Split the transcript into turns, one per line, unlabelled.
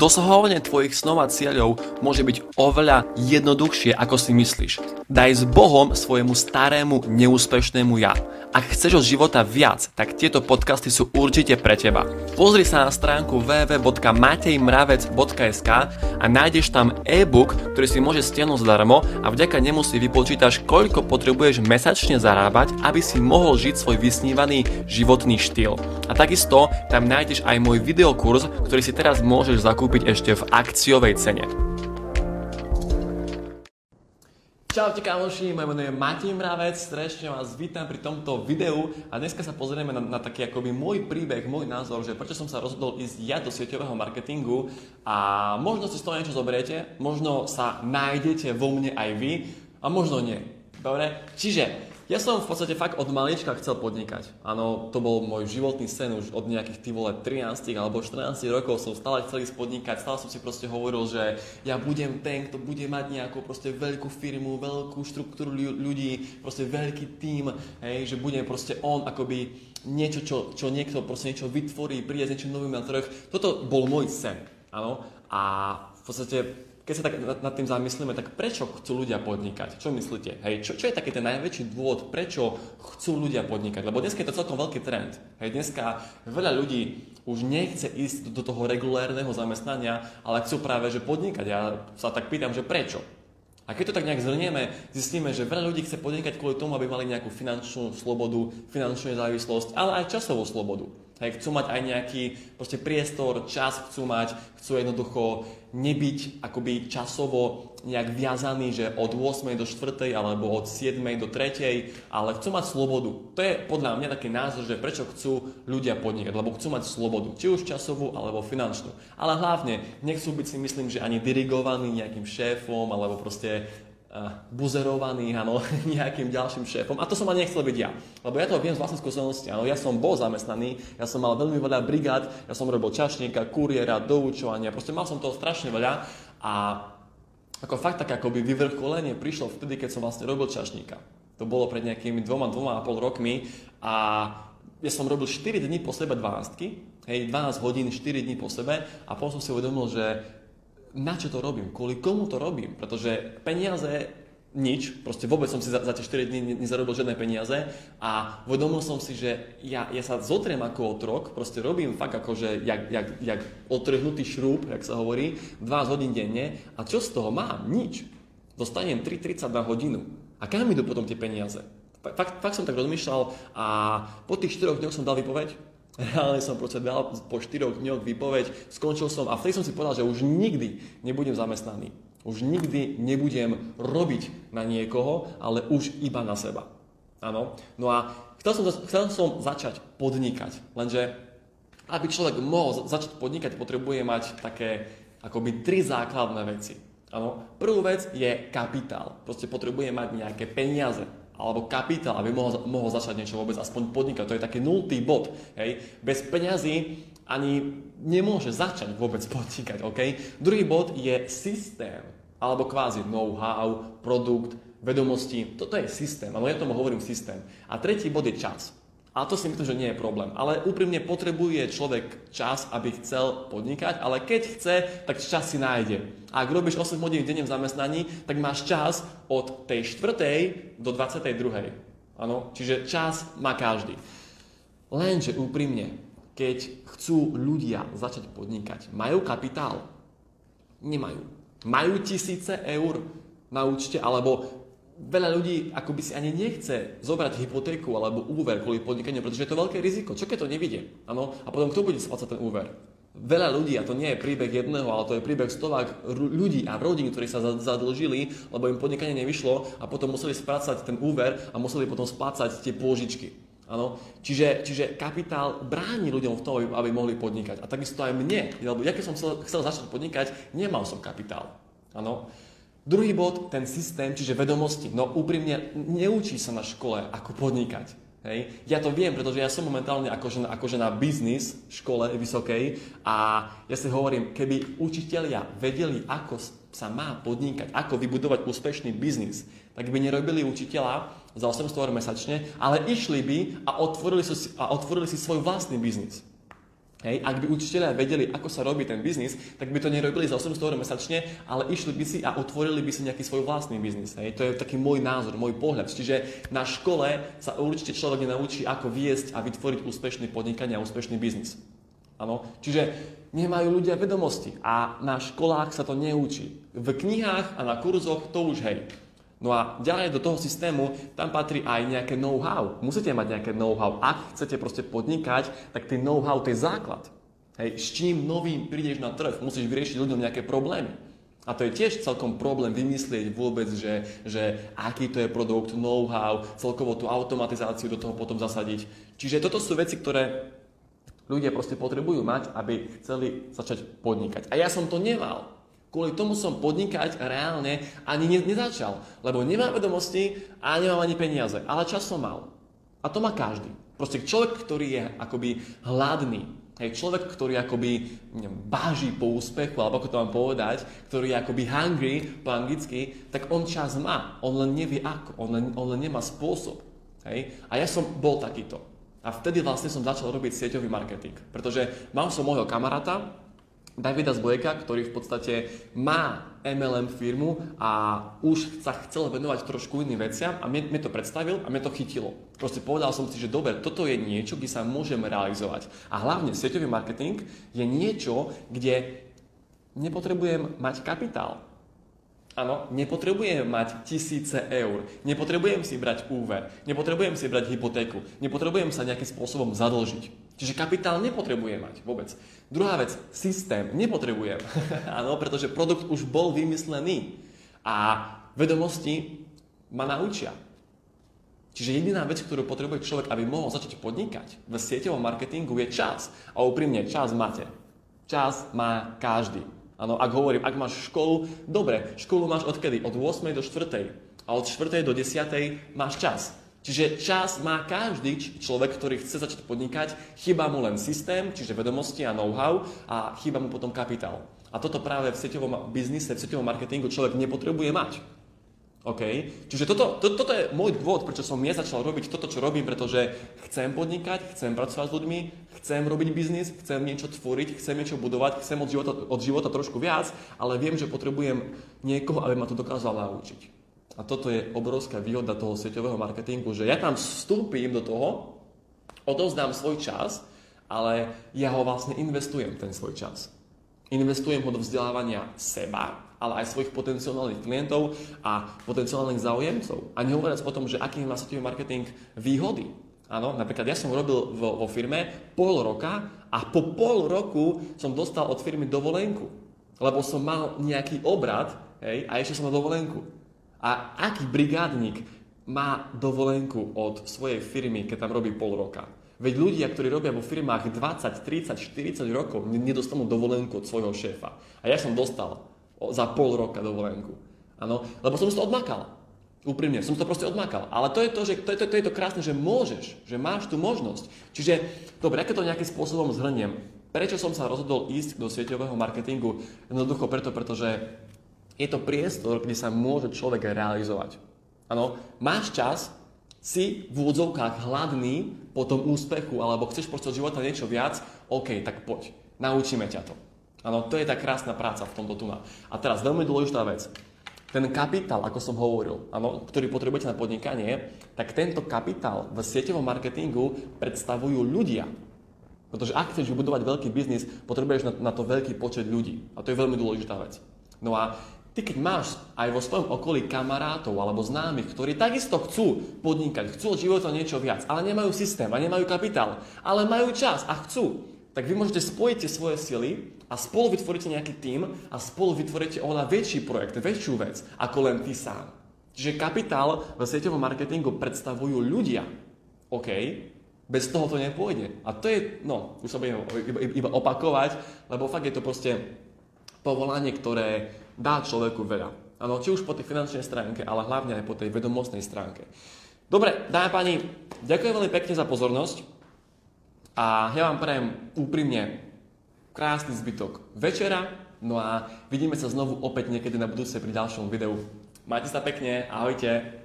Dosahovanie tvojich snov a cieľov môže byť oveľa jednoduchšie, ako si myslíš. Daj s Bohom svojemu starému, neúspešnému ja. Ak chceš od života viac, tak tieto podcasty sú určite pre teba. Pozri sa na stránku www.matejmravec.sk a nájdeš tam e-book, ktorý si môžeš stiahnuť zdarmo a vďaka nemu si vypočítaš, koľko potrebuješ mesačne zarábať, aby si mohol žiť svoj vysnívaný životný štýl. A takisto tam nájdeš aj môj videokurs, ktorý si teraz môžeš zakúpiť kúpiť ešte v akciovej cene. Čaute kamoši, moje meno je Matej Mravec, srdečne vás vítam pri tomto videu a dneska sa pozrieme na, na taký akoby môj príbeh, môj názor, že prečo som sa rozhodol ísť ja do sieťového marketingu a možno si z toho niečo zoberiete, možno sa nájdete vo mne aj vy a možno nie. Dobre? Čiže ja som v podstate fakt od malička chcel podnikať. Áno, to bol môj životný sen už od nejakých tých vole 13 alebo 14 rokov som stále chcel ísť podnikať, stále som si proste hovoril, že ja budem ten, kto bude mať nejakú proste veľkú firmu, veľkú štruktúru ľudí, proste veľký tím, hej, že budem proste on akoby niečo, čo, čo niekto proste niečo vytvorí, príde s niečím novým na trh. Toto bol môj sen, áno. A v podstate keď sa tak nad tým zamyslíme, tak prečo chcú ľudia podnikať? Čo myslíte? Hej, čo, čo je taký ten najväčší dôvod, prečo chcú ľudia podnikať? Lebo dneska je to celkom veľký trend. Hej, dneska veľa ľudí už nechce ísť do toho regulérneho zamestnania, ale chcú práve že podnikať. Ja sa tak pýtam, že prečo? A keď to tak nejak zhrnieme, zistíme, že veľa ľudí chce podnikať kvôli tomu, aby mali nejakú finančnú slobodu, finančnú nezávislosť, ale aj časovú slobodu. Hej, chcú mať aj nejaký proste priestor, čas chcú mať, chcú jednoducho nebyť akoby časovo nejak viazaný, že od 8. do 4. alebo od 7. do 3. ale chcú mať slobodu. To je podľa mňa taký názor, že prečo chcú ľudia podnikať, lebo chcú mať slobodu, či už časovú alebo finančnú. Ale hlavne nechcú byť si myslím, že ani dirigovaní nejakým šéfom alebo proste buzerovaný áno, nejakým ďalším šéfom. A to som ani nechcel byť ja. Lebo ja to viem z vlastnej skúsenosti. Áno. Ja som bol zamestnaný, ja som mal veľmi veľa brigád, ja som robil čašníka, kuriéra, doučovania, proste mal som toho strašne veľa a ako fakt tak akoby vyvrcholenie prišlo vtedy, keď som vlastne robil čašníka. To bolo pred nejakými dvoma, dvoma a pol rokmi a ja som robil 4 dní po sebe 12, hej, 12 hodín, 4 dní po sebe a potom som si uvedomil, že na čo to robím, kvôli komu to robím, pretože peniaze nič, proste vôbec som si za, za tie 4 dní nezarobil žiadne peniaze a uvedomil som si, že ja, ja sa zotriem ako otrok, proste robím fakt ako, že jak, jak, jak otrhnutý šrúb, jak sa hovorí, 12 hodín denne a čo z toho mám? Nič. Dostanem 3,30 na hodinu. A kam idú potom tie peniaze? Fakt, fakt som tak rozmýšľal a po tých 4 dňoch som dal vypoveď reálne som proste dal po 4 dňoch výpoveď, skončil som a vtedy som si povedal, že už nikdy nebudem zamestnaný. Už nikdy nebudem robiť na niekoho, ale už iba na seba. Áno. No a chcel som, chcel som začať podnikať, lenže aby človek mohol začať podnikať, potrebuje mať také akoby tri základné veci. Áno. Prvú vec je kapitál. Proste potrebuje mať nejaké peniaze alebo kapitál, aby mohol, mohol začať niečo vôbec aspoň podnikať. To je taký nultý bod. Hej. Bez peňazí ani nemôže začať vôbec podnikať. Okay? Druhý bod je systém, alebo kvázi know-how, produkt, vedomosti. Toto je systém, ale ja tomu hovorím systém. A tretí bod je čas. A to si myslím, že nie je problém. Ale úprimne potrebuje človek čas, aby chcel podnikať, ale keď chce, tak čas si nájde. A ak robíš 8 hodín denne v zamestnaní, tak máš čas od tej 4. do 22. Áno, čiže čas má každý. Lenže úprimne, keď chcú ľudia začať podnikať, majú kapitál? Nemajú. Majú tisíce eur na účte, alebo veľa ľudí ako by si ani nechce zobrať hypotéku alebo úver kvôli podnikaniu, pretože je to veľké riziko. Čo keď to nevidie? Ano? A potom kto bude splácať ten úver? Veľa ľudí, a to nie je príbeh jedného, ale to je príbeh stovák ľudí a rodín, ktorí sa zadlžili, lebo im podnikanie nevyšlo a potom museli splácať ten úver a museli potom splácať tie pôžičky. Ano? Čiže, čiže kapitál bráni ľuďom v tom, aby mohli podnikať. A takisto aj mne. Lebo ja keď som chcel, chcel začať podnikať, nemal som kapitál. Ano? Druhý bod, ten systém, čiže vedomosti. No úprimne, neučí sa na škole, ako podnikať. Hej. Ja to viem, pretože ja som momentálne akože, akože na biznis škole vysokej a ja si hovorím, keby učitelia vedeli, ako sa má podnikať, ako vybudovať úspešný biznis, tak by nerobili učiteľa za 800 eur mesačne, ale išli by a otvorili a otvorili si svoj vlastný biznis. Hej, ak by učiteľia vedeli, ako sa robí ten biznis, tak by to nerobili za 800 eur mesačne, ale išli by si a otvorili by si nejaký svoj vlastný biznis. Hej. To je taký môj názor, môj pohľad. Čiže na škole sa určite človek nenaučí, ako viesť a vytvoriť úspešný podnikanie a úspešný biznis. Ano? Čiže nemajú ľudia vedomosti a na školách sa to neučí. V knihách a na kurzoch to už hej. No a ďalej do toho systému, tam patrí aj nejaké know-how. Musíte mať nejaké know-how. Ak chcete proste podnikať, tak ten know-how to je základ. Hej, s čím novým prídeš na trh, musíš vyriešiť ľuďom nejaké problémy. A to je tiež celkom problém vymyslieť vôbec, že, že aký to je produkt, know-how, celkovo tú automatizáciu do toho potom zasadiť. Čiže toto sú veci, ktoré ľudia proste potrebujú mať, aby chceli začať podnikať. A ja som to nemal. Kvôli tomu som podnikať reálne ani ne, nezačal, lebo nemám vedomosti a nemám ani peniaze, ale čas som mal. A to má každý. Proste človek, ktorý je akoby hladný, hej, človek, ktorý akoby neviem, báži po úspechu, alebo ako to mám povedať, ktorý je akoby hungry po anglicky, tak on čas má, on len nevie ako, on len, on len nemá spôsob. Hej? A ja som bol takýto. A vtedy vlastne som začal robiť sieťový marketing. Pretože mal som môjho kamaráta, Davida Zbojeka, ktorý v podstate má MLM firmu a už sa chcel venovať trošku iným veciam a mne, mne to predstavil a mne to chytilo. Proste povedal som si, že dobre, toto je niečo, kde sa môžem realizovať. A hlavne sieťový marketing je niečo, kde nepotrebujem mať kapitál. Áno, nepotrebujem mať tisíce eur, nepotrebujem si brať úver, nepotrebujem si brať hypotéku, nepotrebujem sa nejakým spôsobom zadlžiť. Čiže kapitál nepotrebujem mať vôbec. Druhá vec, systém nepotrebujem. Áno, pretože produkt už bol vymyslený a vedomosti ma naučia. Čiže jediná vec, ktorú potrebuje človek, aby mohol začať podnikať v sieťovom marketingu je čas. A úprimne, čas máte. Čas má každý. Áno, ak hovorím, ak máš školu, dobre, školu máš odkedy? Od 8. do 4. A od 4. do 10. máš čas. Čiže čas má každý človek, ktorý chce začať podnikať, chýba mu len systém, čiže vedomosti a know-how a chýba mu potom kapitál. A toto práve v sieťovom biznise, v sieťovom marketingu človek nepotrebuje mať. OK? Čiže toto, to, toto je môj dôvod, prečo som ja začal robiť toto, čo robím, pretože chcem podnikať, chcem pracovať s ľuďmi, chcem robiť biznis, chcem niečo tvoriť, chcem niečo budovať, chcem od života, od života trošku viac, ale viem, že potrebujem niekoho, aby ma to dokázal naučiť. A toto je obrovská výhoda toho sieťového marketingu, že ja tam vstúpim do toho, odovzdám svoj čas, ale ja ho vlastne investujem, ten svoj čas. Investujem ho do vzdelávania seba, ale aj svojich potenciálnych klientov a potenciálnych záujemcov. A nehovoriac o tom, že aký má sieťový marketing výhody. Áno, napríklad ja som robil vo, vo firme pol roka a po pol roku som dostal od firmy dovolenku. Lebo som mal nejaký obrad hej, a ešte som mal dovolenku. A aký brigádnik má dovolenku od svojej firmy, keď tam robí pol roka? Veď ľudia, ktorí robia vo firmách 20, 30, 40 rokov, nedostanú dovolenku od svojho šéfa. A ja som dostal za pol roka dovolenku. Áno, lebo som to odmakal. Úprimne, som to proste odmakal. Ale to je to, že to je to, to, je to krásne, že môžeš, že máš tú možnosť. Čiže, dobre, aké to nejakým spôsobom zhrniem. Prečo som sa rozhodol ísť do sieťového marketingu? Jednoducho preto, pretože je to priestor, kde sa môže človek realizovať. Áno, máš čas, si v úvodzovkách hladný po tom úspechu, alebo chceš počať života niečo viac, OK, tak poď, naučíme ťa to. Áno, to je tá krásna práca v tomto tu. A teraz veľmi dôležitá vec. Ten kapitál, ako som hovoril, áno, ktorý potrebujete na podnikanie, tak tento kapitál v sieťovom marketingu predstavujú ľudia. Pretože ak chceš vybudovať veľký biznis, potrebuješ na, na to veľký počet ľudí. A to je veľmi dôležitá vec. No a ty keď máš aj vo svojom okolí kamarátov alebo známych, ktorí takisto chcú podnikať, chcú od života niečo viac, ale nemajú systém a nemajú kapitál, ale majú čas a chcú, tak vy môžete spojiť tie svoje sily a spolu vytvoríte nejaký tím a spolu vytvoríte oveľa väčší projekt, väčšiu vec, ako len ty sám. Čiže kapitál v sieťovom marketingu predstavujú ľudia. OK? Bez toho to nepôjde. A to je, no, už sa budem iba, opakovať, lebo fakt je to proste povolanie, ktoré dá človeku veľa. Áno, či už po tej finančnej stránke, ale hlavne aj po tej vedomostnej stránke. Dobre, dámy a páni, ďakujem veľmi pekne za pozornosť. A ja vám prajem úprimne krásny zbytok večera, no a vidíme sa znovu opäť niekedy na budúce pri ďalšom videu. Majte sa pekne, ahojte.